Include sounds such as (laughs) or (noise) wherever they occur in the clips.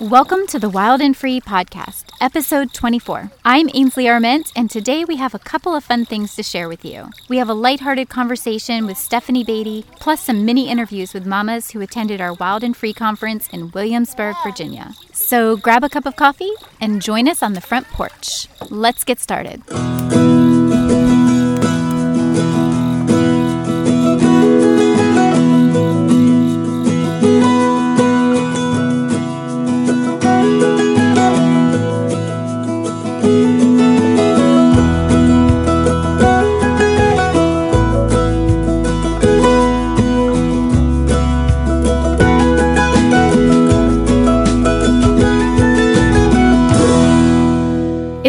Welcome to the Wild and Free podcast, episode 24. I'm Ainsley Arment, and today we have a couple of fun things to share with you. We have a lighthearted conversation with Stephanie Beatty, plus some mini interviews with mamas who attended our Wild and Free conference in Williamsburg, Virginia. So grab a cup of coffee and join us on the front porch. Let's get started.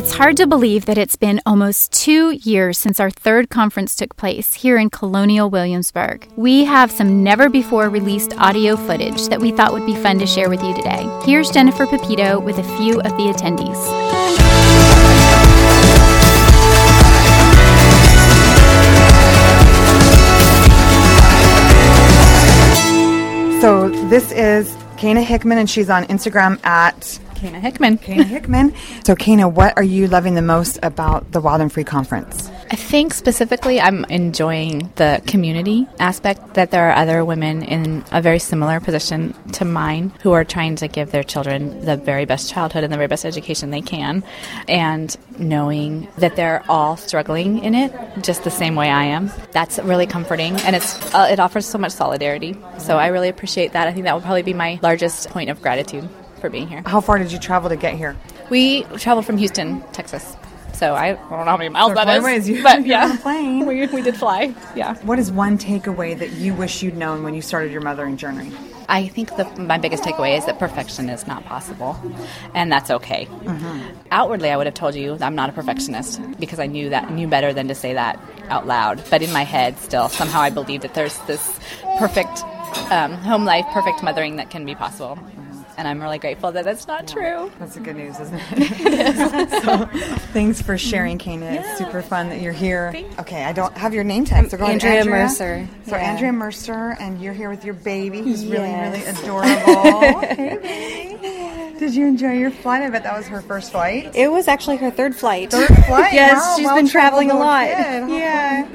It's hard to believe that it's been almost two years since our third conference took place here in Colonial Williamsburg. We have some never before released audio footage that we thought would be fun to share with you today. Here's Jennifer Pepito with a few of the attendees. So this is Kana Hickman, and she's on Instagram at Kana Hickman. Kana Hickman. So, Kana, what are you loving the most about the Wild and Free Conference? I think specifically I'm enjoying the community aspect that there are other women in a very similar position to mine who are trying to give their children the very best childhood and the very best education they can and knowing that they're all struggling in it just the same way I am. That's really comforting and it's uh, it offers so much solidarity. So I really appreciate that. I think that will probably be my largest point of gratitude for being here. How far did you travel to get here? We traveled from Houston, Texas. So I, I don't know how many miles So that is. You- but (laughs) yeah, plane. (laughs) we, we did fly. Yeah, What is one takeaway that you wish you'd known when you started your mothering journey? I think the, my biggest takeaway is that perfection is not possible, and that's okay. Outwardly, I would have told you that I'm not a perfectionist because I knew that knew better than to say that out loud. But in my head, still somehow I believe that there's this perfect um, home life, perfect mothering that can be possible. And I'm really grateful that that's not true. That's the good news, isn't (laughs) it? (laughs) so, thanks for mm-hmm. sharing, Kana. It's super fun that you're here. Okay, I don't have your name tag, so go ahead, Andrea Mercer. So, Yeah. Andrea Mercer, and you're here with your baby, who's really, really adorable. (laughs) hey, baby. Did you enjoy your flight? I bet that was her first flight. It was actually her third flight. Third flight? (laughs) yes, Wow, she's well been traveling a lot. Yeah.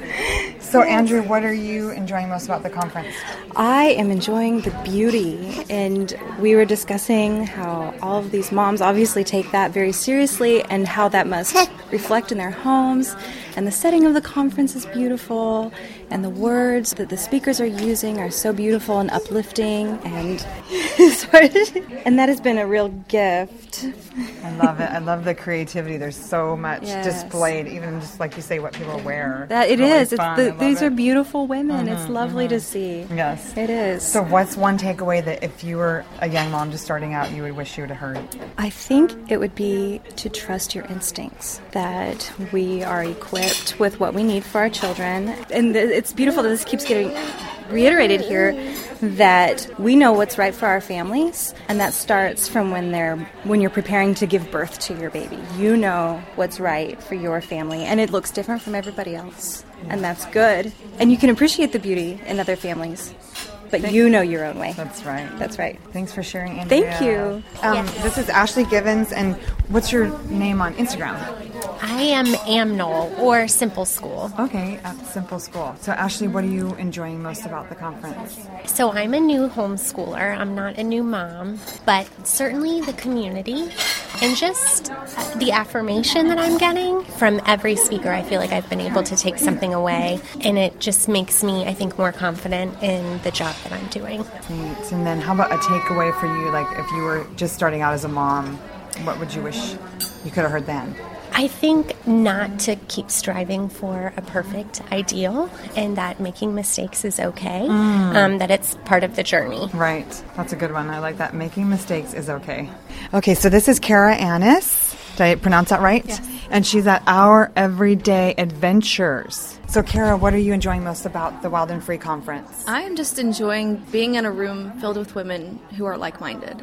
So, Andrew, what are you enjoying most about the conference? I am enjoying the beauty, and we were discussing how all of these moms obviously take that very seriously and how that must (laughs) reflect in their homes. And the setting of the conference is beautiful, and the words that the speakers are using are so beautiful and uplifting, and (laughs) and that has been a real gift. I love it. I love the creativity. There's so much Yes. displayed, even just like you say, what people wear. That it Really is. It's the, these it. are beautiful women. it's mm-hmm, lovely to mm-hmm. see. Yes. It is. So, what's one takeaway that if you were a young mom just starting out, you would wish you would have heard? I think it would be to trust your instincts, that we are equipped with what we need for our children. And th- it's beautiful that this keeps getting reiterated here that we know what's right for our families and that starts from when they're when you're preparing to give birth to your baby. You know what's right for your family and it looks different from everybody else and that's good. And you can appreciate the beauty in other families but you know your own way That's right. that's right Thanks for sharing, Andrea. Thank you. Um, This is Ashley Givens, and what's your name on Instagram? I am Amnol or Simple School. Okay, at Simple School. So, Ashley, what are you enjoying most about the conference? So I'm a new homeschooler. I'm not a new mom, but certainly the community and just the affirmation that I'm getting from every speaker. I feel like I've been able to take something away, and it just makes me, I think, more confident in the job that I'm doing. Neat. And then, how about a takeaway for you? Like, if you were just starting out as a mom, what would you wish you could have heard then? I think not to keep striving for a perfect ideal and that making mistakes is okay, um, that it's part of the journey. Right. That's a good one. I like that. Making mistakes is okay. Okay, so this is Kara Annis. Did I pronounce that right? Yes. And she's at Our Everyday Adventures. So, Kara, what are you enjoying most about the Wild and Free Conference? I am just enjoying being in a room filled with women who are like minded.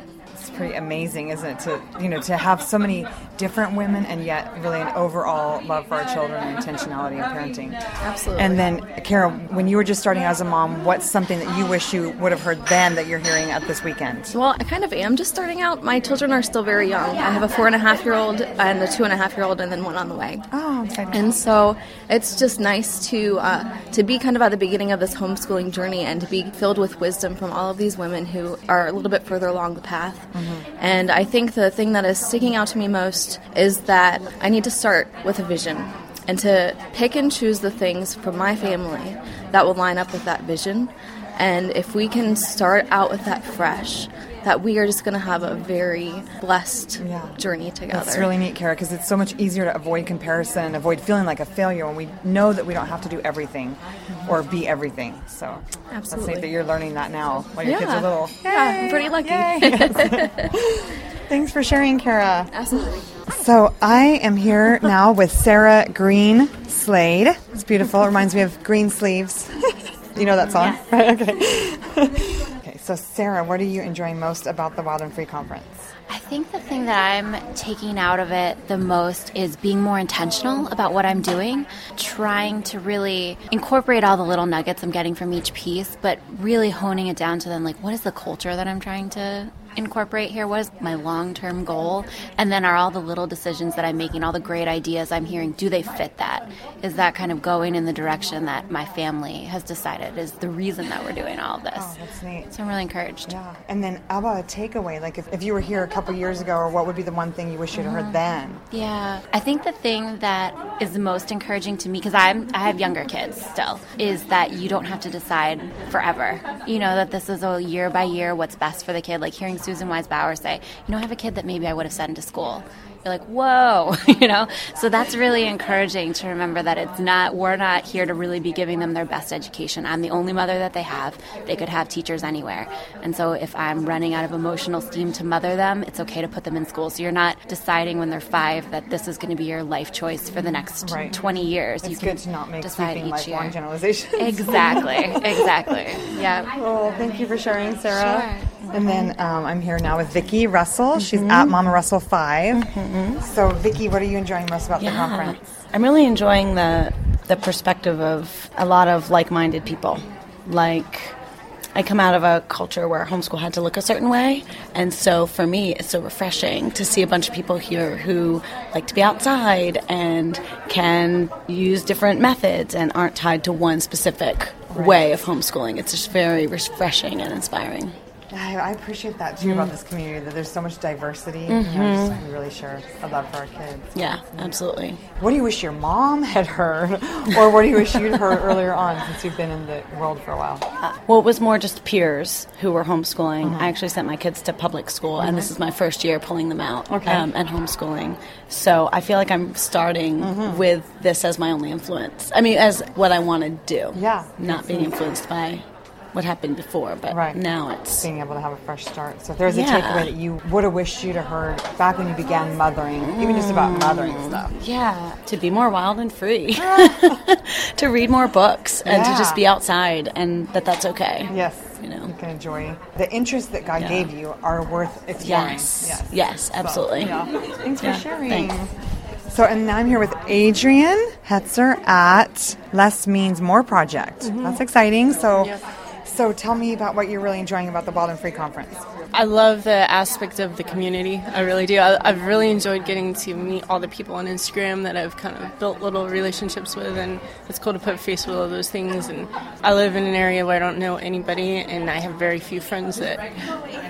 Pretty amazing, isn't it? To you know, to have so many different women and yet really an overall love for our children and intentionality in parenting. Absolutely. And then, Kara, when you were just starting as a mom, what's something that you wish you would have heard then that you're hearing at this weekend? Well, I kind of am just starting out. My children are still very young. I have a four and a half year old and a two and a half year old, and then one on the way. Oh, exciting. And so it's just nice to uh, to be kind of at the beginning of this homeschooling journey and to be filled with wisdom from all of these women who are a little bit further along the path. And I think the thing that is sticking out to me most is that I need to start with a vision and to pick and choose the things from my family that will line up with that vision. And if we can start out with that fresh, that we are just going to have a very blessed Yeah. journey together. That's really neat, Kara, because it's so much easier to avoid comparison avoid feeling like a failure when we know that we don't have to do everything mm-hmm. or be everything. So that's Absolutely. neat that you're learning that now while your kids are little. Yeah, I'm pretty lucky. (laughs) Thanks for sharing, Kara. Absolutely. So I am here now with Sarah Green Slade. It's beautiful. It reminds me of Greensleeves. (laughs) you know that song, right? (laughs) Okay. (laughs) okay. So Sarah, what are you enjoying most about the Wild and Free conference? I think the thing that I'm taking out of it the most is being more intentional about what I'm doing, trying to really incorporate all the little nuggets I'm getting from each piece, but really honing it down to then like what is the culture that I'm trying to incorporate here? What is my long term goal? And then are all the little decisions that I'm making, all the great ideas I'm hearing, do they fit that? Is that kind of going in the direction that my family has decided is the reason that we're doing all of this? Oh, that's neat. So I'm really encouraged. Yeah. And then how about a takeaway? Like if, if you were here a couple years ago, or what would be the one thing you wish you'd Mm-hmm. heard then? Yeah, I think the thing that is the most encouraging to me because I'm I have younger kids still is that you don't have to decide forever. You know that this is a year by year what's best for the kid. Like hearing Susan Wise Bauer say, you know, I have a kid that maybe I would have sent into school. You're like, whoa, (laughs) you know. So that's really encouraging to remember that it's not we're not here to really be giving them their best education. I'm the only mother that they have. They could have teachers anywhere, and so if I'm running out of emotional steam to mother them, it's okay to put them in school. So you're not deciding when they're five that this is going to be your life choice for the next Right. 20 years. It's you can good to not make decide each lifelong year. generalizations. (laughs) Exactly, exactly. Yeah. Well, thank you for sharing, Sarah. Sure. And then um, I'm here now with Vicki Russell. She's at mm-hmm. Mama Russell 5 mm-hmm, mm-hmm. So, Vicki, what are you enjoying most about the conference? I'm really enjoying the the perspective of a lot of like-minded people. Like I come out of a culture where homeschool had to look a certain way, and so for me, it's so refreshing to see a bunch of people here who like to be outside and can use different methods and aren't tied to one specific way of homeschooling. It's just very refreshing and inspiring. I, I appreciate that too about mm-hmm. this community, that there's so much diversity. You know, mm-hmm. just to really sure a love for our kids. Yeah, absolutely. What do you wish your mom had heard, or what do you wish you'd heard earlier on since you've been in the world for a while? Uh, well, it was more just peers who were homeschooling. Mm-hmm. I actually sent my kids to public school, and this is my first year pulling them out Okay. um, and homeschooling. So I feel like I'm starting with this as my only influence. I mean, as what I want to do. Yeah. Not being influenced by what happened before, but Right. now it's. Being able to have a fresh start. So, if there's a takeaway that you would have wished you'd have heard back when you began mothering, even just about mothering stuff. Yeah, to be more wild and free, (laughs) (laughs) to read more books, and to just be outside, and that that's okay. Yes, You know. you can enjoy the interests that God Yeah. gave you are worth exploring. Yes. Yes, absolutely. Yeah. Thanks Yeah, for sharing. thanks. So, and now I'm here with Adrian Hetzer at Less Means More Project. Mm-hmm. That's exciting. So, so tell me about what you're really enjoying about the and Free Conference. I love the aspect of the community. I really do. I, I've really enjoyed getting to meet all the people on Instagram that I've kind of built little relationships with, and it's cool to put face with all those things. And I live in an area where I don't know anybody, and I have very few friends that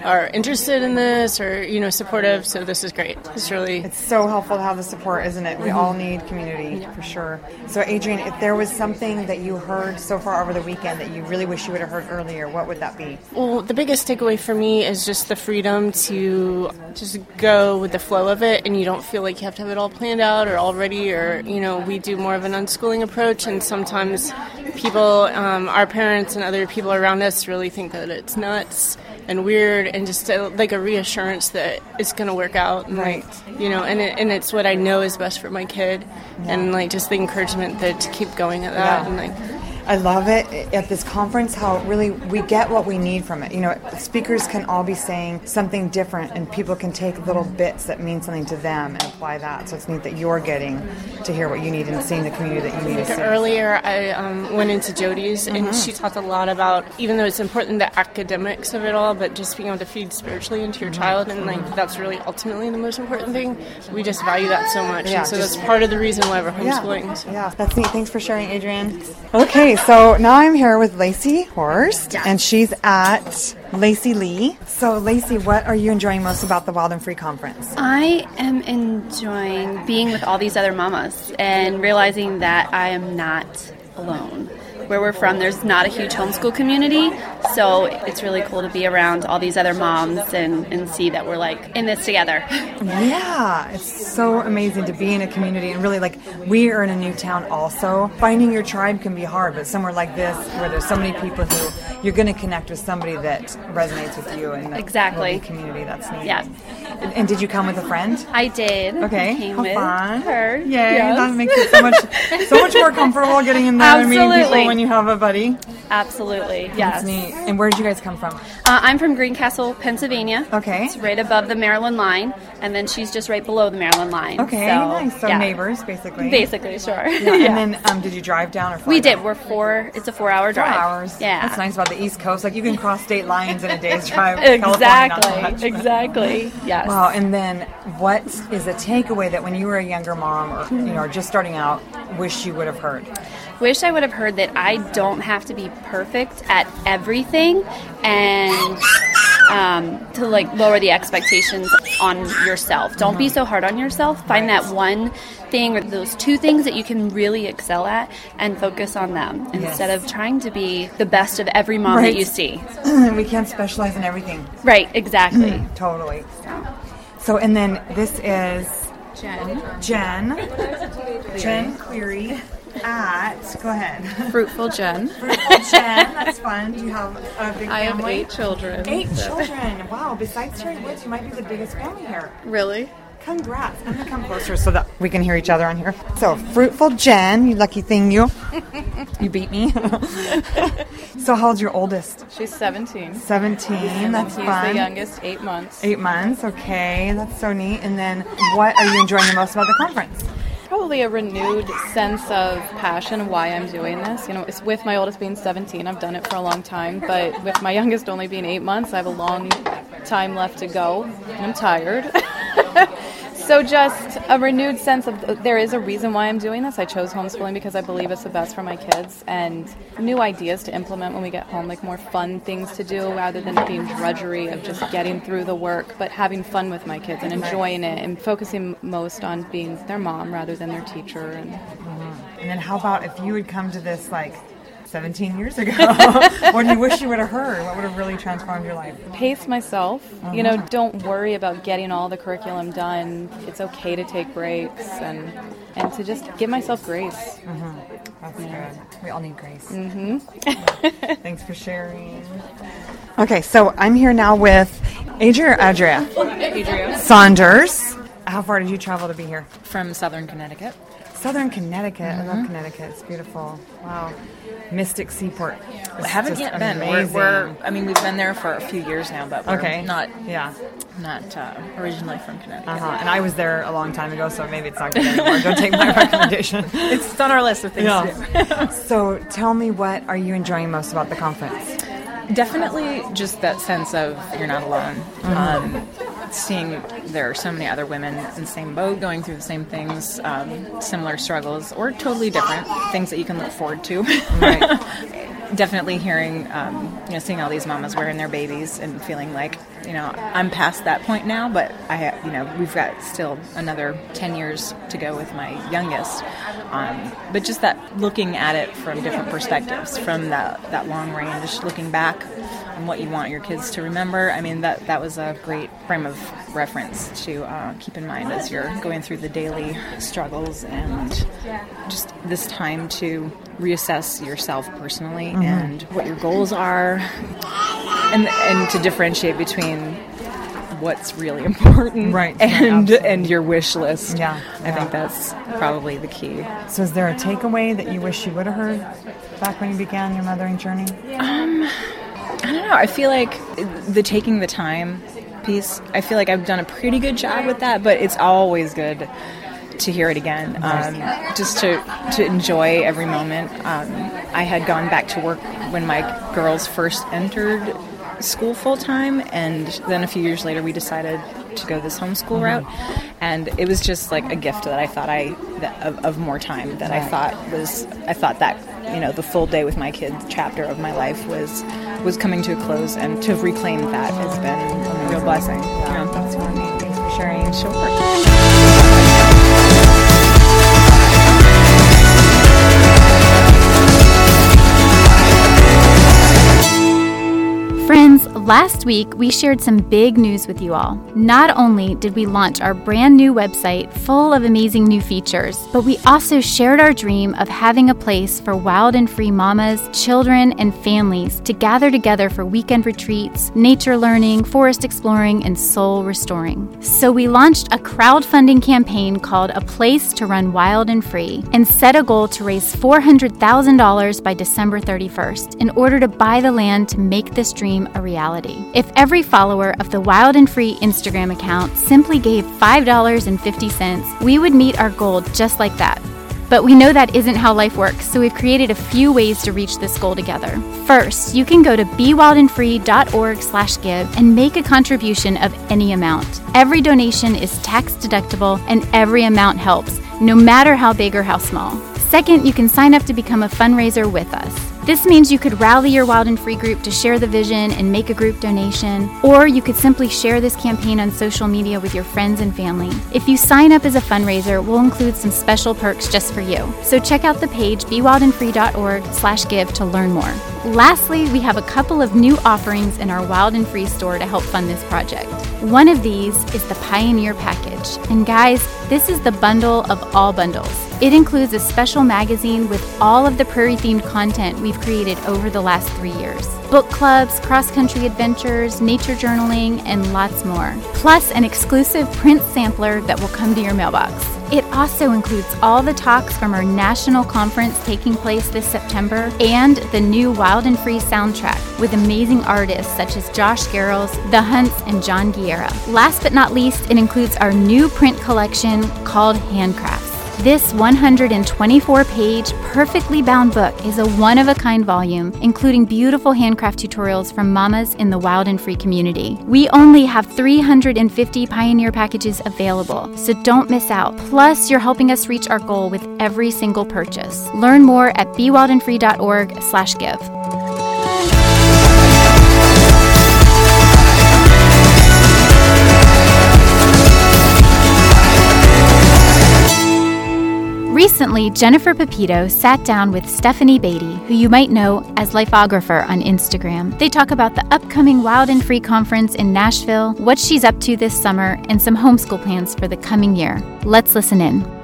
are interested in this or you know supportive. So this is great. It's really It's so helpful to have the support, isn't it? We all mm-hmm. need community for sure. So, Adrian, if there was something that you heard so far over the weekend that you really wish you would have heard earlier, what would that be? Well, the biggest takeaway for me is just the freedom to just go with the flow of it, and you don't feel like you have to have it all planned out or all ready. Or you know, we do more of an unschooling approach, and sometimes people, um, our parents and other people around us, really think that it's nuts and weird, and just uh like a reassurance that it's going to work out. And, Right. Like, you know, and it, and it's what I know is best for my kid, and like just the encouragement that to keep going at that, Yeah. and like. I love it at this conference how really we get what we need from it. You know, speakers can all be saying something different, and people can take little bits that mean something to them and apply that. So it's neat that you're getting to hear what you need and seeing the community that you need. Earlier, I um, went into Jody's, and Mm-hmm. she talked a lot about even though it's important the academics of it all, but just being able to feed spiritually into Mm-hmm. your child, and like that's really ultimately the most important thing. We just value that so much, Yeah, and so just- that's part of the reason why we're Yeah, homeschooling. So. yeah, that's neat. Thanks for sharing, Adrian. Okay, so now I'm here with Lacey Horst, and she's at Lacey Lee. So, Lacey, what are you enjoying most about the Wild and Free Conference? I am enjoying being with all these other mamas and realizing that I am not alone. Where we're from, there's not a huge homeschool community, so it's really cool to be around all these other moms and, and see that we're like in this together. (laughs) Yeah, it's so amazing to be in a community and really like we are in a new town also. Finding your tribe can be hard, but somewhere like this where there's so many people who you're going to connect with somebody that resonates with you and Exactly. community. That's neat. Yeah. And, and did you come with a friend? I did. Okay, Came how with fun. her. Yay, Yes. that makes it so much so much more comfortable getting in there and meeting people when you have a buddy. Absolutely. That's Yes. Neat. And where did you guys come from? Uh, I'm from Greencastle, Pennsylvania. Okay. It's right above the Maryland line, and then she's just right below the Maryland line. Okay, so, nice. So yeah. neighbors, basically. Basically, sure. Yeah, (laughs) And then, um, did you drive down or fly we down? did. We're four. It's a four-hour drive. Four hours. Yeah. That's nice about the East Coast. Like you can cross state lines in a day's (laughs) drive. So much. Exactly. Exactly. Yes. Wow. And then, what is a takeaway that when you were a younger mom, or you know, or just starting out, wish you would have heard? Wish I would have heard that I don't have to be perfect at everything, and um, to like lower the expectations on yourself. Don't Mm-hmm. be so hard on yourself. Find that one thing or those two things that you can really excel at, and focus on them instead of trying to be the best of every mom Right. that you see. (clears throat) we can't specialize in everything. Right. Exactly. (clears throat) Totally. So, and then this is Jen. Jen. (laughs) Jen Cleary at. Go ahead. Fruitful Jen. (laughs) Fruitful Jen. That's fun. Do you have a big family? I have eight children. Eight children. Wow. Besides Terry Woods, you might be the biggest family here. Really? Congrats. I'm gonna come closer so that we can hear each other on here. So, fruitful Jen, you lucky thing, you. (laughs) you beat me. (laughs) so, how old's your oldest? She's 17. 17. That's He's fun. the youngest, eight months. Eight months. Okay, that's so neat. And then, what are you enjoying the most about the conference? Probably a renewed sense of passion why I'm doing this. You know, it's with my oldest being 17. I've done it for a long time, but with my youngest only being eight months, I have a long time left to go, and I'm tired. (laughs) so just a renewed sense of there is a reason why I'm doing this. I chose homeschooling because I believe it's the best for my kids, and new ideas to implement when we get home, like more fun things to do rather than being drudgery of just getting through the work, but having fun with my kids and enjoying it and focusing most on being their mom rather than their teacher. And mm-hmm. And then, how about if you had come to this like 17 years (laughs) ago? (laughs) what do you wish you would have heard? What would have really transformed your life? pace myself. You know, don't worry about getting all the curriculum done. It's okay to take breaks and and to just give myself grace. That's good. We all need grace. Mm-hmm. (laughs) Thanks for sharing. Okay, so I'm here now with Adria or Adria? Adria. Saunders. How far did you travel to be here? From Southern Connecticut. Southern Connecticut. I love Connecticut. It's beautiful. Wow. Mystic Seaport. I haven't yet been. We're, we're, I mean, we've been there for a few years now, but we're Okay. not Yeah. not uh, originally from Connecticut. Uh-huh. And I was there a long time ago, so maybe it's not good anymore. Don't take my (laughs) recommendation. It's on our list of things to do. (laughs) so tell me, what are you enjoying most about the conference? Definitely just that sense of you're not alone. Um, seeing there are so many other women in the same boat going through the same things, um, similar struggles, or totally different things that you can look forward to. (laughs) Definitely hearing, um, you know, seeing all these mamas wearing their babies and feeling like, you know, I'm past that point now, but I, have, you know, we've got still another 10 years to go with my youngest. Um, but just that looking at it from different perspectives, from that, that long range, looking back on what you want your kids to remember. I mean, that, that was a great frame of reference to uh, keep in mind as you're going through the daily struggles and just this time to reassess yourself personally and what your goals are and, and to differentiate between what's really (laughs) important, Right, And and your wish list. Yeah, I think that's probably the key. So, is there a takeaway that you wish you would have heard back when you began your mothering journey? Um, I don't know. I feel like the taking the time piece. I feel like I've done a pretty good job with that, but it's always good to hear it again. Um, just to to enjoy every moment. Um, I had gone back to work when my girls first entered school full time, and then a few years later we decided to go this homeschool route, and it was just like a gift that I thought I that, of, of more time that I thought was I thought that you know the full day with my kids chapter of my life was was coming to a close, and to reclaim that has been a real blessing. Yeah, that's wonderful. Thanks for sharing. Sure. Friends, last week we shared some big news with you all. Not only did we launch our brand new website full of amazing new features, but we also shared our dream of having a place for wild and free mamas, children, and families to gather together for weekend retreats, nature learning, forest exploring, and soul restoring. So we launched a crowdfunding campaign called A Place to Run Wild and Free and set a goal to raise $400,000 by December 31st in order to buy the land to make this dream a reality. If every follower of the Wild and Free Instagram account simply gave $5.50, we would meet our goal just like that. But we know that isn't how life works, so we've created a few ways to reach this goal together. First, you can go to bewildandfree.org slash give and make a contribution of any amount. Every donation is tax deductible and every amount helps, no matter how big or how small. Second, you can sign up to become a fundraiser with us. This means you could rally your Wild and Free group to share the vision and make a group donation, or you could simply share this campaign on social media with your friends and family. If you sign up as a fundraiser, we'll include some special perks just for you. So check out the page bewildandfree.org slash give to learn more. Lastly, we have a couple of new offerings in our Wild and Free store to help fund this project. One of these is the Pioneer Package. And guys, this is the bundle of all bundles. It includes a special magazine with all of the prairie themed content we've created over the last three years book clubs, cross country adventures, nature journaling, and lots more. Plus, an exclusive print sampler that will come to your mailbox. It also includes all the talks from our national conference taking place this September and the new Wild and Free soundtrack with amazing artists such as Josh Garrels, The Hunts, and Jon Guerra. Last but not least, it includes our new print collection called Handcrafts. This 124 page, perfectly bound book is a one of a kind volume, including beautiful handcraft tutorials from mamas in the wild and free community. We only have 350 Pioneer packages available, so don't miss out. Plus, you're helping us reach our goal with every single purchase. Learn more at bewildandfree.org slash give. Recently, Jennifer Pepito sat down with Stephanie Beatty, who you might know as Lifeographer on Instagram. They talk about the upcoming Wild and Free conference in Nashville, what she's up to this summer, and some homeschool plans for the coming year. Let's listen in.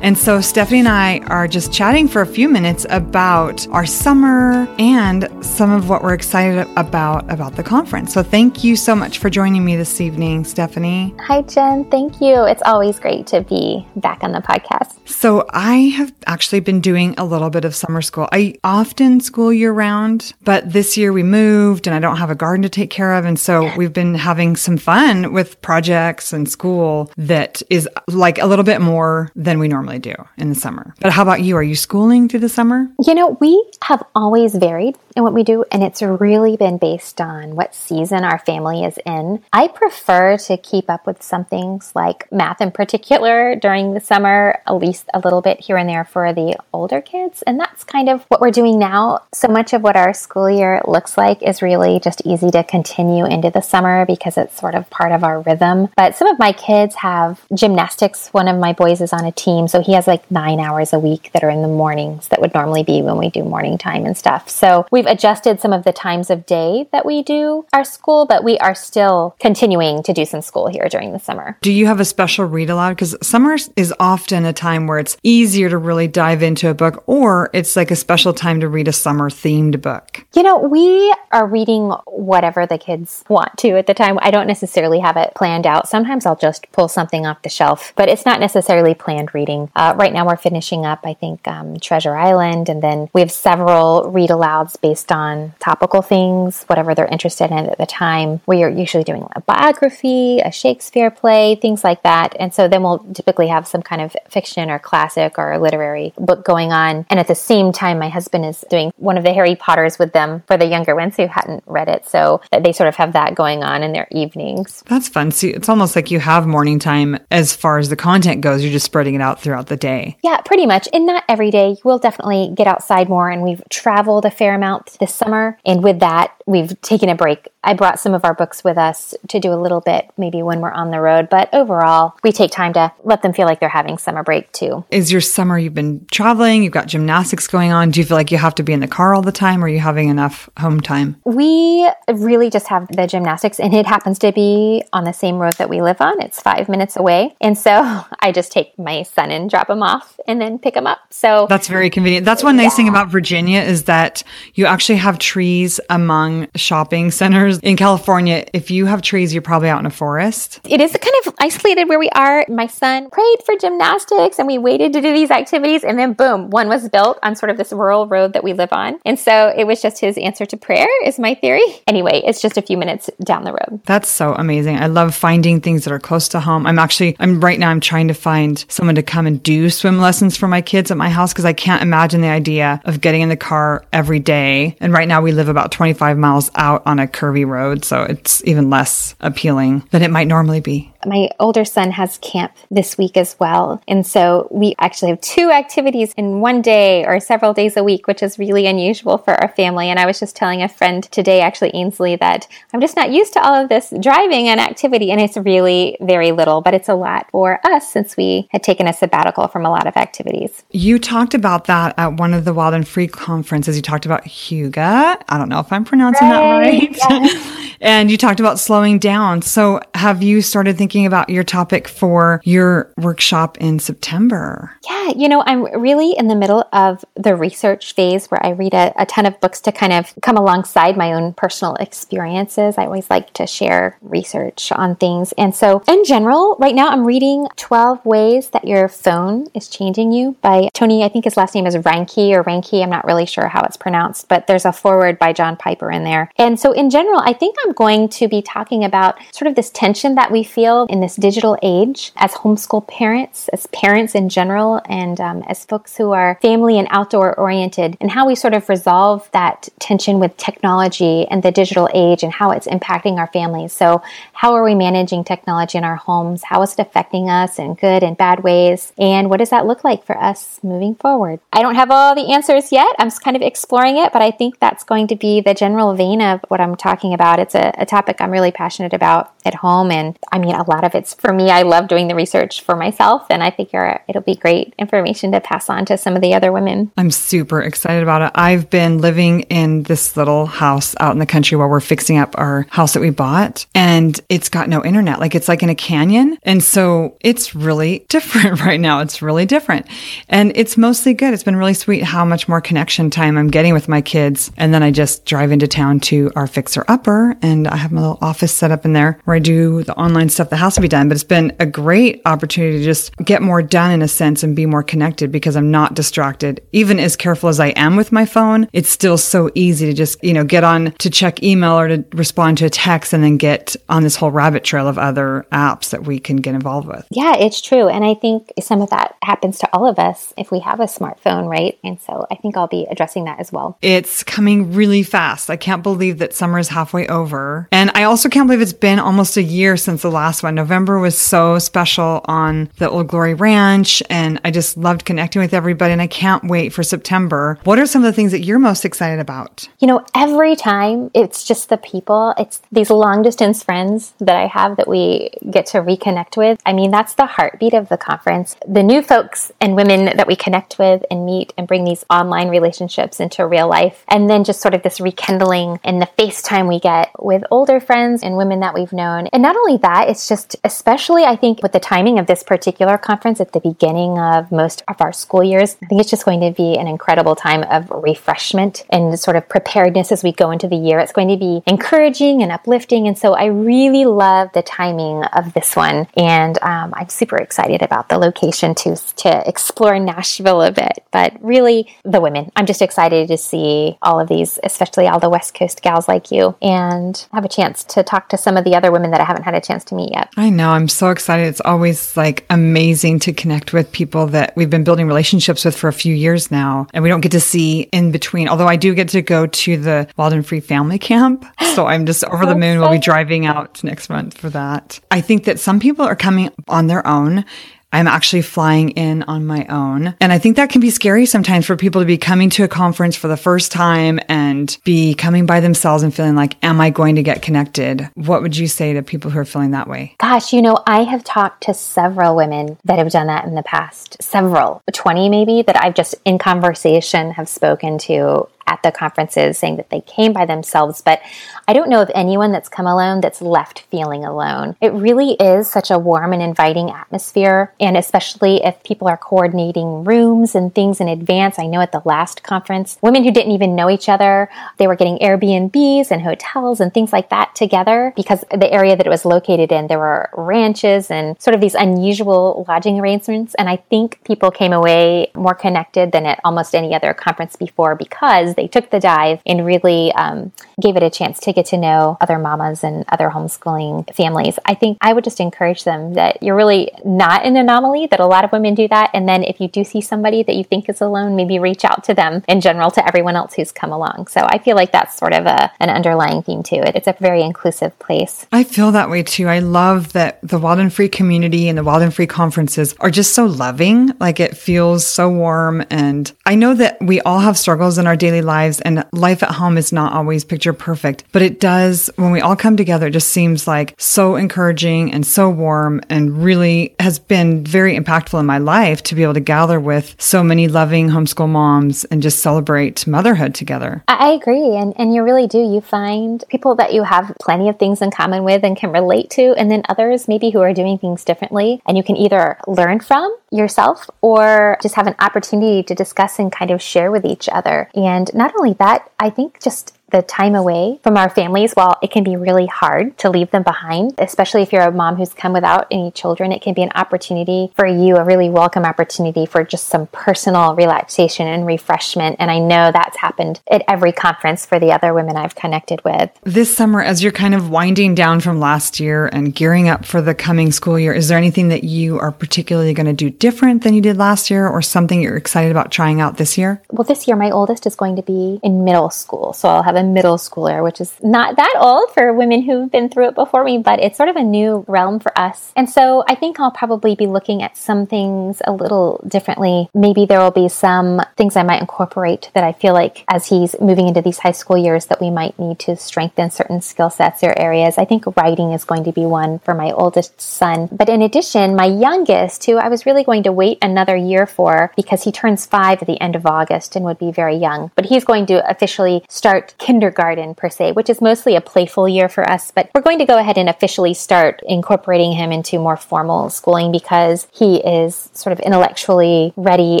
And so Stephanie and I are just chatting for a few minutes about our summer and some of what we're excited about about the conference. So thank you so much for joining me this evening, Stephanie. Hi, Jen. Thank you. It's always great to be back on the podcast. So I have actually been doing a little bit of summer school. I often school year round, but this year we moved and I don't have a garden to take care of. And so we've been having some fun with projects and school that is like a little bit more than we normally do in the summer. But how about you? Are you schooling through the summer? You know, we have always varied in what we do, and it's really been based on what season our family is in. I prefer to keep up with some things like math in particular during the summer, at least a little bit here and there for the older kids. And that's kind of what we're doing now. So much of what our school year looks like is really just easy to continue into the summer because it's sort of part of our rhythm. But some of my kids have gymnastics. One of my boys is on a team, so he has like nine hours a week that are in the mornings that would normally be when we do morning time and stuff. So we've adjusted some of the times of day that we do our school, but we are still continuing to do some school here during the summer. Do you have a special read aloud? Because summer is often a time where it's easier to really dive into a book, or it's like a special time to read a summer themed book? You know, we are reading whatever the kids want to at the time. I don't necessarily have it planned out. Sometimes I'll just pull something off the shelf, but it's not necessarily planned reading. Uh, right now, we're finishing up, I think, um, Treasure Island, and then we have several read alouds based on topical things, whatever they're interested in at the time. We are usually doing a biography, a Shakespeare play, things like that. And so then we'll typically have some kind of fiction or classic or literary book going on. And at the same time, my husband is doing one of the Harry Potters with them for the younger ones who hadn't read it. So they sort of have that going on in their evenings. That's fun. See, it's almost like you have morning time as far as the content goes. You're just spreading it out throughout the day. Yeah, pretty much. And not every day. We'll definitely get outside more. And we've traveled a fair amount this summer. And with that, we've taken a break. I brought some of our books with us to do a little bit, maybe when we're on the road. But overall, we take time to let them feel like they're having summer break too. Is your summer, you've been traveling, you've got gymnastics going on. Do you feel like you have to be in the car all the time or are you having enough home time? We really just have the gymnastics, and it happens to be on the same road that we live on. It's five minutes away. And so (laughs) I just take my son and drop him off and then pick him up. So that's very convenient. That's one nice yeah. thing about Virginia is that you actually have trees among shopping centers. In California, if you have trees, you're probably out in a forest. It is kind of isolated where we are. My son prayed for gymnastics and we waited to do these activities. And then, boom, one was built on sort of this rural road that we live on. And so it was just his answer to prayer, is my theory. Anyway, it's just a few minutes down the road. That's so amazing. I love finding things that are close to home. I'm actually, I'm right now, I'm trying to find someone to come and do swim lessons for my kids at my house because I can't imagine the idea of getting in the car every day. And right now we live about 25 miles out on a curvy road. So it's even less appealing than it might normally be. My older son has camp this week as well. And so we actually have two activities in one day or several days a week, which is really unusual for our family. And I was just telling a friend today, actually, Ainsley, that I'm just not used to all of this driving and activity. And it's really very little, but it's a lot for us since we had taken a sabbatical from a lot of activities. You talked about that at one of the Wild and Free conferences. You talked about hygge. I don't know if I'm pronouncing right. that right. Yeah. (laughs) and you talked about slowing down. So have you started thinking thinking about your topic for your workshop in September? Yeah, you know, I'm really in the middle of the research phase where I read a, a ton of books to kind of come alongside my own personal experiences. I always like to share research on things. And so, in general, right now I'm reading 12 Ways That Your Phone is Changing You by Tony, I think his last name is Reinke or Ranky. I'm not really sure how it's pronounced, but there's a foreword by John Piper in there. And so, in general, I think I'm going to be talking about sort of this tension that we feel in this digital age as homeschool parents, as parents in general, and um, as folks who are family and outdoor oriented, and how we sort of resolve that tension with technology and the digital age and how it's impacting our families. So, how are we managing technology in our homes? How is it affecting us in good and bad ways? And what does that look like for us moving forward? I don't have all the answers yet. I'm kind of exploring it, but I think that's going to be the general vein of what I'm talking about. It's a, a topic I'm really passionate about at home. And I mean, a lot of it's for me. I love doing the research for myself, and I figure it'll be great information to pass on to some of the other women. I'm super excited about it. I've been living in this little house out in the country while we're fixing up our house that we bought, and it's got no internet. Like it's like in a canyon. And so it's really (laughs) different right now. It's really different. And it's mostly good. It's been really sweet how much more connection time I'm getting with my kids. And then I just drive into town to our fixer upper and I have my little office set up in there where I do the online stuff that has to be done. But it's been a great opportunity to just get more done in a sense and be more connected because I'm not distracted. Even as careful as I am with my phone, it's still so easy to just, you know, get on to check email or to respond to a text and then get on this whole rabbit trail of other apps that we can get involved with. Yeah, it's true. And I think some of that happens to all of us if we have a smartphone, right? And so I think I'll be addressing that as well. It's coming really fast. I can't believe that summer is halfway over. And I also can't believe it's been almost a year since the last one. November was so special on the Old Glory Ranch. And I just loved connecting with everybody. And I can't wait for September. What are some of the things that you're most excited about? You know, every time it's just the people, it's these long distance friends that I have that we get to reconnect with. I mean, that's the heartbeat of the conference. The new folks and women that we connect with and meet and bring these online relationships into real life. And then just sort of this rekindling and the FaceTime we get with older friends and women that we've known. And not only that, it's just just especially I think with the timing of this particular conference at the beginning of most of our school years, I think it's just going to be an incredible time of refreshment and sort of preparedness as we go into the year. It's going to be encouraging and uplifting. And so I really love the timing of this one. And um, I'm super excited about the location to, to explore Nashville a bit. But really, the women. I'm just excited to see all of these, especially all the West Coast gals like you, and have a chance to talk to some of the other women that I haven't had a chance to meet yet. I know. I'm so excited. It's always like amazing to connect with people that we've been building relationships with for a few years now. And we don't get to see in between, although I do get to go to the Wild and Free Family Camp. (gasps) So I'm just over the moon. We'll be driving out next month for that. I think that some people are coming on their own I'm actually flying in on my own. And I think that can be scary sometimes for people to be coming to a conference for the first time and be coming by themselves and feeling like, am I going to get connected? What would you say to people who are feeling that way? Gosh, you know, I have talked to several women that have done that in the past, several, 20 maybe, that I've just in conversation have spoken to at the conferences saying that they came by themselves, but I don't know of anyone that's come alone that's left feeling alone. It really is such a warm and inviting atmosphere, and especially if people are coordinating rooms and things in advance. I know at the last conference, women who didn't even know each other, they were getting Airbnbs and hotels and things like that together because the area that it was located in, there were ranches and sort of these unusual lodging arrangements. And I think people came away more connected than at almost any other conference before because they took the dive and really um, gave it a chance to get to know other mamas and other homeschooling families. I think I would just encourage them that you're really not an anomaly, that a lot of women do that. And then if you do see somebody that you think is alone, maybe reach out to them in general to everyone else who's come along. So I feel like that's sort of a, an underlying theme to it. It's a very inclusive place. I feel that way too. I love that the Wild and Free community and the Wild and Free conferences are just so loving. Like it feels so warm. And I know that we all have struggles in our daily lives and life at home is not always picture perfect, but it does, when we all come together, it just seems like so encouraging and so warm and really has been very impactful in my life to be able to gather with so many loving homeschool moms and just celebrate motherhood together. I agree. And, and you really do. You find people that you have plenty of things in common with and can relate to, and then others maybe who are doing things differently. And you can either learn from yourself or just have an opportunity to discuss and kind of share with each other. And not only that, I think just the time away from our families, while it can be really hard to leave them behind, especially if you're a mom who's come without any children, it can be an opportunity for you, a really welcome opportunity for just some personal relaxation and refreshment. And I know that's happened at every conference for the other women I've connected with. This summer, as you're kind of winding down from last year and gearing up for the coming school year, is there anything that you are particularly going to do different than you did last year or something you're excited about trying out this year? Well, this year, my oldest is going to be in middle school. So I'll have a middle schooler, which is not that old for women who've been through it before me, but it's sort of a new realm for us. And so I think I'll probably be looking at some things a little differently. Maybe there will be some things I might incorporate that I feel like as he's moving into these high school years that we might need to strengthen certain skill sets or areas. I think writing is going to be one for my oldest son. But in addition, my youngest, who I was really going to wait another year for because he turns five at the end of August and would be very young, but he's going to officially start kindergarten per se, which is mostly a playful year for us. But we're going to go ahead and officially start incorporating him into more formal schooling because he is sort of intellectually ready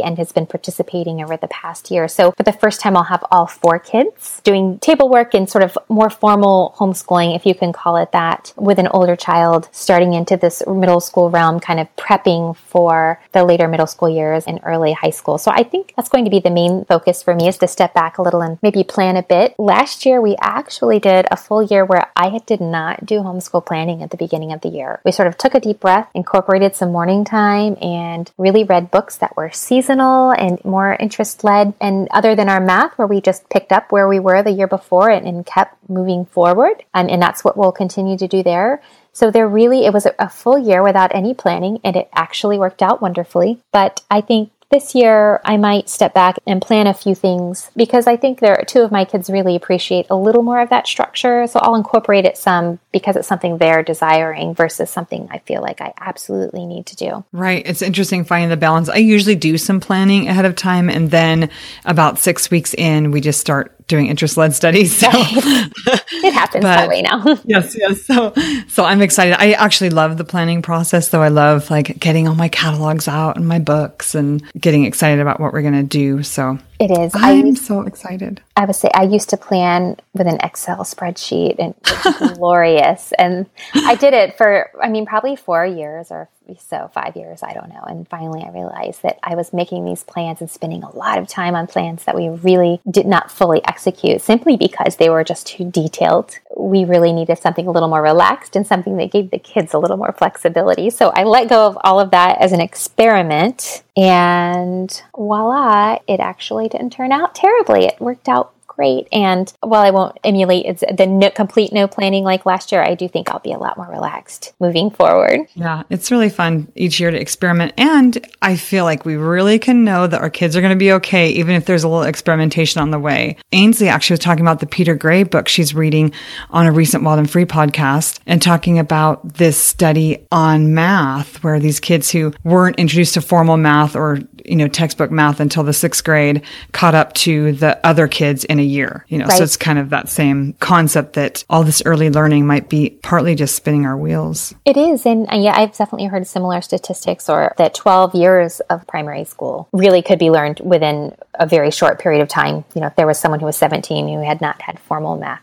and has been participating over the past year. So for the first time, I'll have all four kids doing table work and sort of more formal homeschooling, if you can call it that, with an older child starting into this middle school realm, kind of prepping for the later middle school years and early high school. So I think that's going to be the main focus for me is to step back a little and maybe plan a bit. Last year, we actually did a full year where I did not do homeschool planning at the beginning of the year. We sort of took a deep breath, incorporated some morning time, and really read books that were seasonal and more interest led. And other than our math, where we just picked up where we were the year before and, and kept moving forward. Um, and that's what we'll continue to do there. So there really, it was a, a full year without any planning and it actually worked out wonderfully. But I think this year, I might step back and plan a few things because I think there are two of my kids really appreciate a little more of that structure. So I'll incorporate it some because it's something they're desiring versus something I feel like I absolutely need to do. Right. It's interesting finding the balance. I usually do some planning ahead of time and then about six weeks in, we just start doing interest led studies. So (laughs) it happens that way now. (laughs) yes, yes. So, so I'm excited. I actually love the planning process, though. I love like getting all my catalogs out and my books and getting excited about what we're going to do. So it is. I'm used, so excited. I would say I used to plan with an Excel spreadsheet and it's (laughs) glorious. And I did it for, I mean, probably four years or so, five years, I don't know. And finally, I realized that I was making these plans and spending a lot of time on plans that we really did not fully execute simply because they were just too detailed. We really needed something a little more relaxed and something that gave the kids a little more flexibility. So I let go of all of that as an experiment. And voila, it actually didn't turn out terribly. It worked out great. And while I won't emulate it's the no, complete no planning like last year, I do think I'll be a lot more relaxed moving forward. Yeah, it's really fun each year to experiment. And I feel like we really can know that our kids are going to be okay, even if there's a little experimentation on the way. Ainsley actually was talking about the Peter Gray book she's reading on a recent Wild and Free podcast and talking about this study on math, where these kids who weren't introduced to formal math or you know, textbook math until the sixth grade caught up to the other kids in a year, you know, right. so it's kind of that same concept that all this early learning might be partly just spinning our wheels. It is. And yeah, I've definitely heard similar statistics or that 12 years of primary school really could be learned within a very short period of time. You know, if there was someone who was 17 who had not had formal math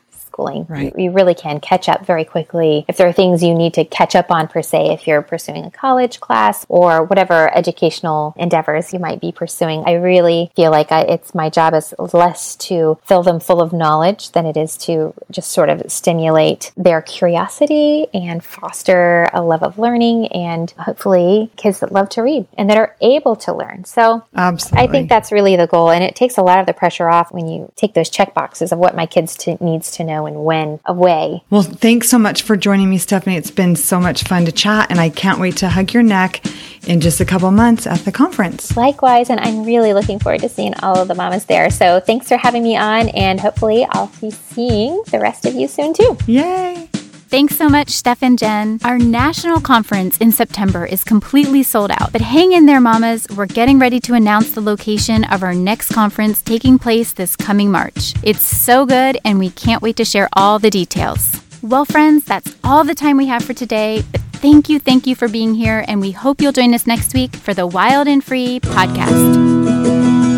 Right. You, you, really can catch up very quickly. If there are things you need to catch up on, per se, if you're pursuing a college class or whatever educational endeavors you might be pursuing, I really feel like I, it's my job is less to fill them full of knowledge than it is to just sort of stimulate their curiosity and foster a love of learning and hopefully kids that love to read and that are able to learn. So Absolutely. I think that's really the goal. And it takes a lot of the pressure off when you take those check boxes of what my kids to, needs to know and when away. Well, thanks so much for joining me, Stephanie. It's been so much fun to chat, and I can't wait to hug your neck in just a couple months at the conference. Likewise, and I'm really looking forward to seeing all of the mamas there. So thanks for having me on, and hopefully, I'll be seeing the rest of you soon too. Yay! Thanks so much, Steph and Jen. Our national conference in September is completely sold out, but hang in there, mamas. We're getting ready to announce the location of our next conference taking place this coming March. It's so good, and we can't wait to share all the details. Well, friends, that's all the time we have for today, but thank you, thank you for being here, and we hope you'll join us next week for the Wild and Free podcast.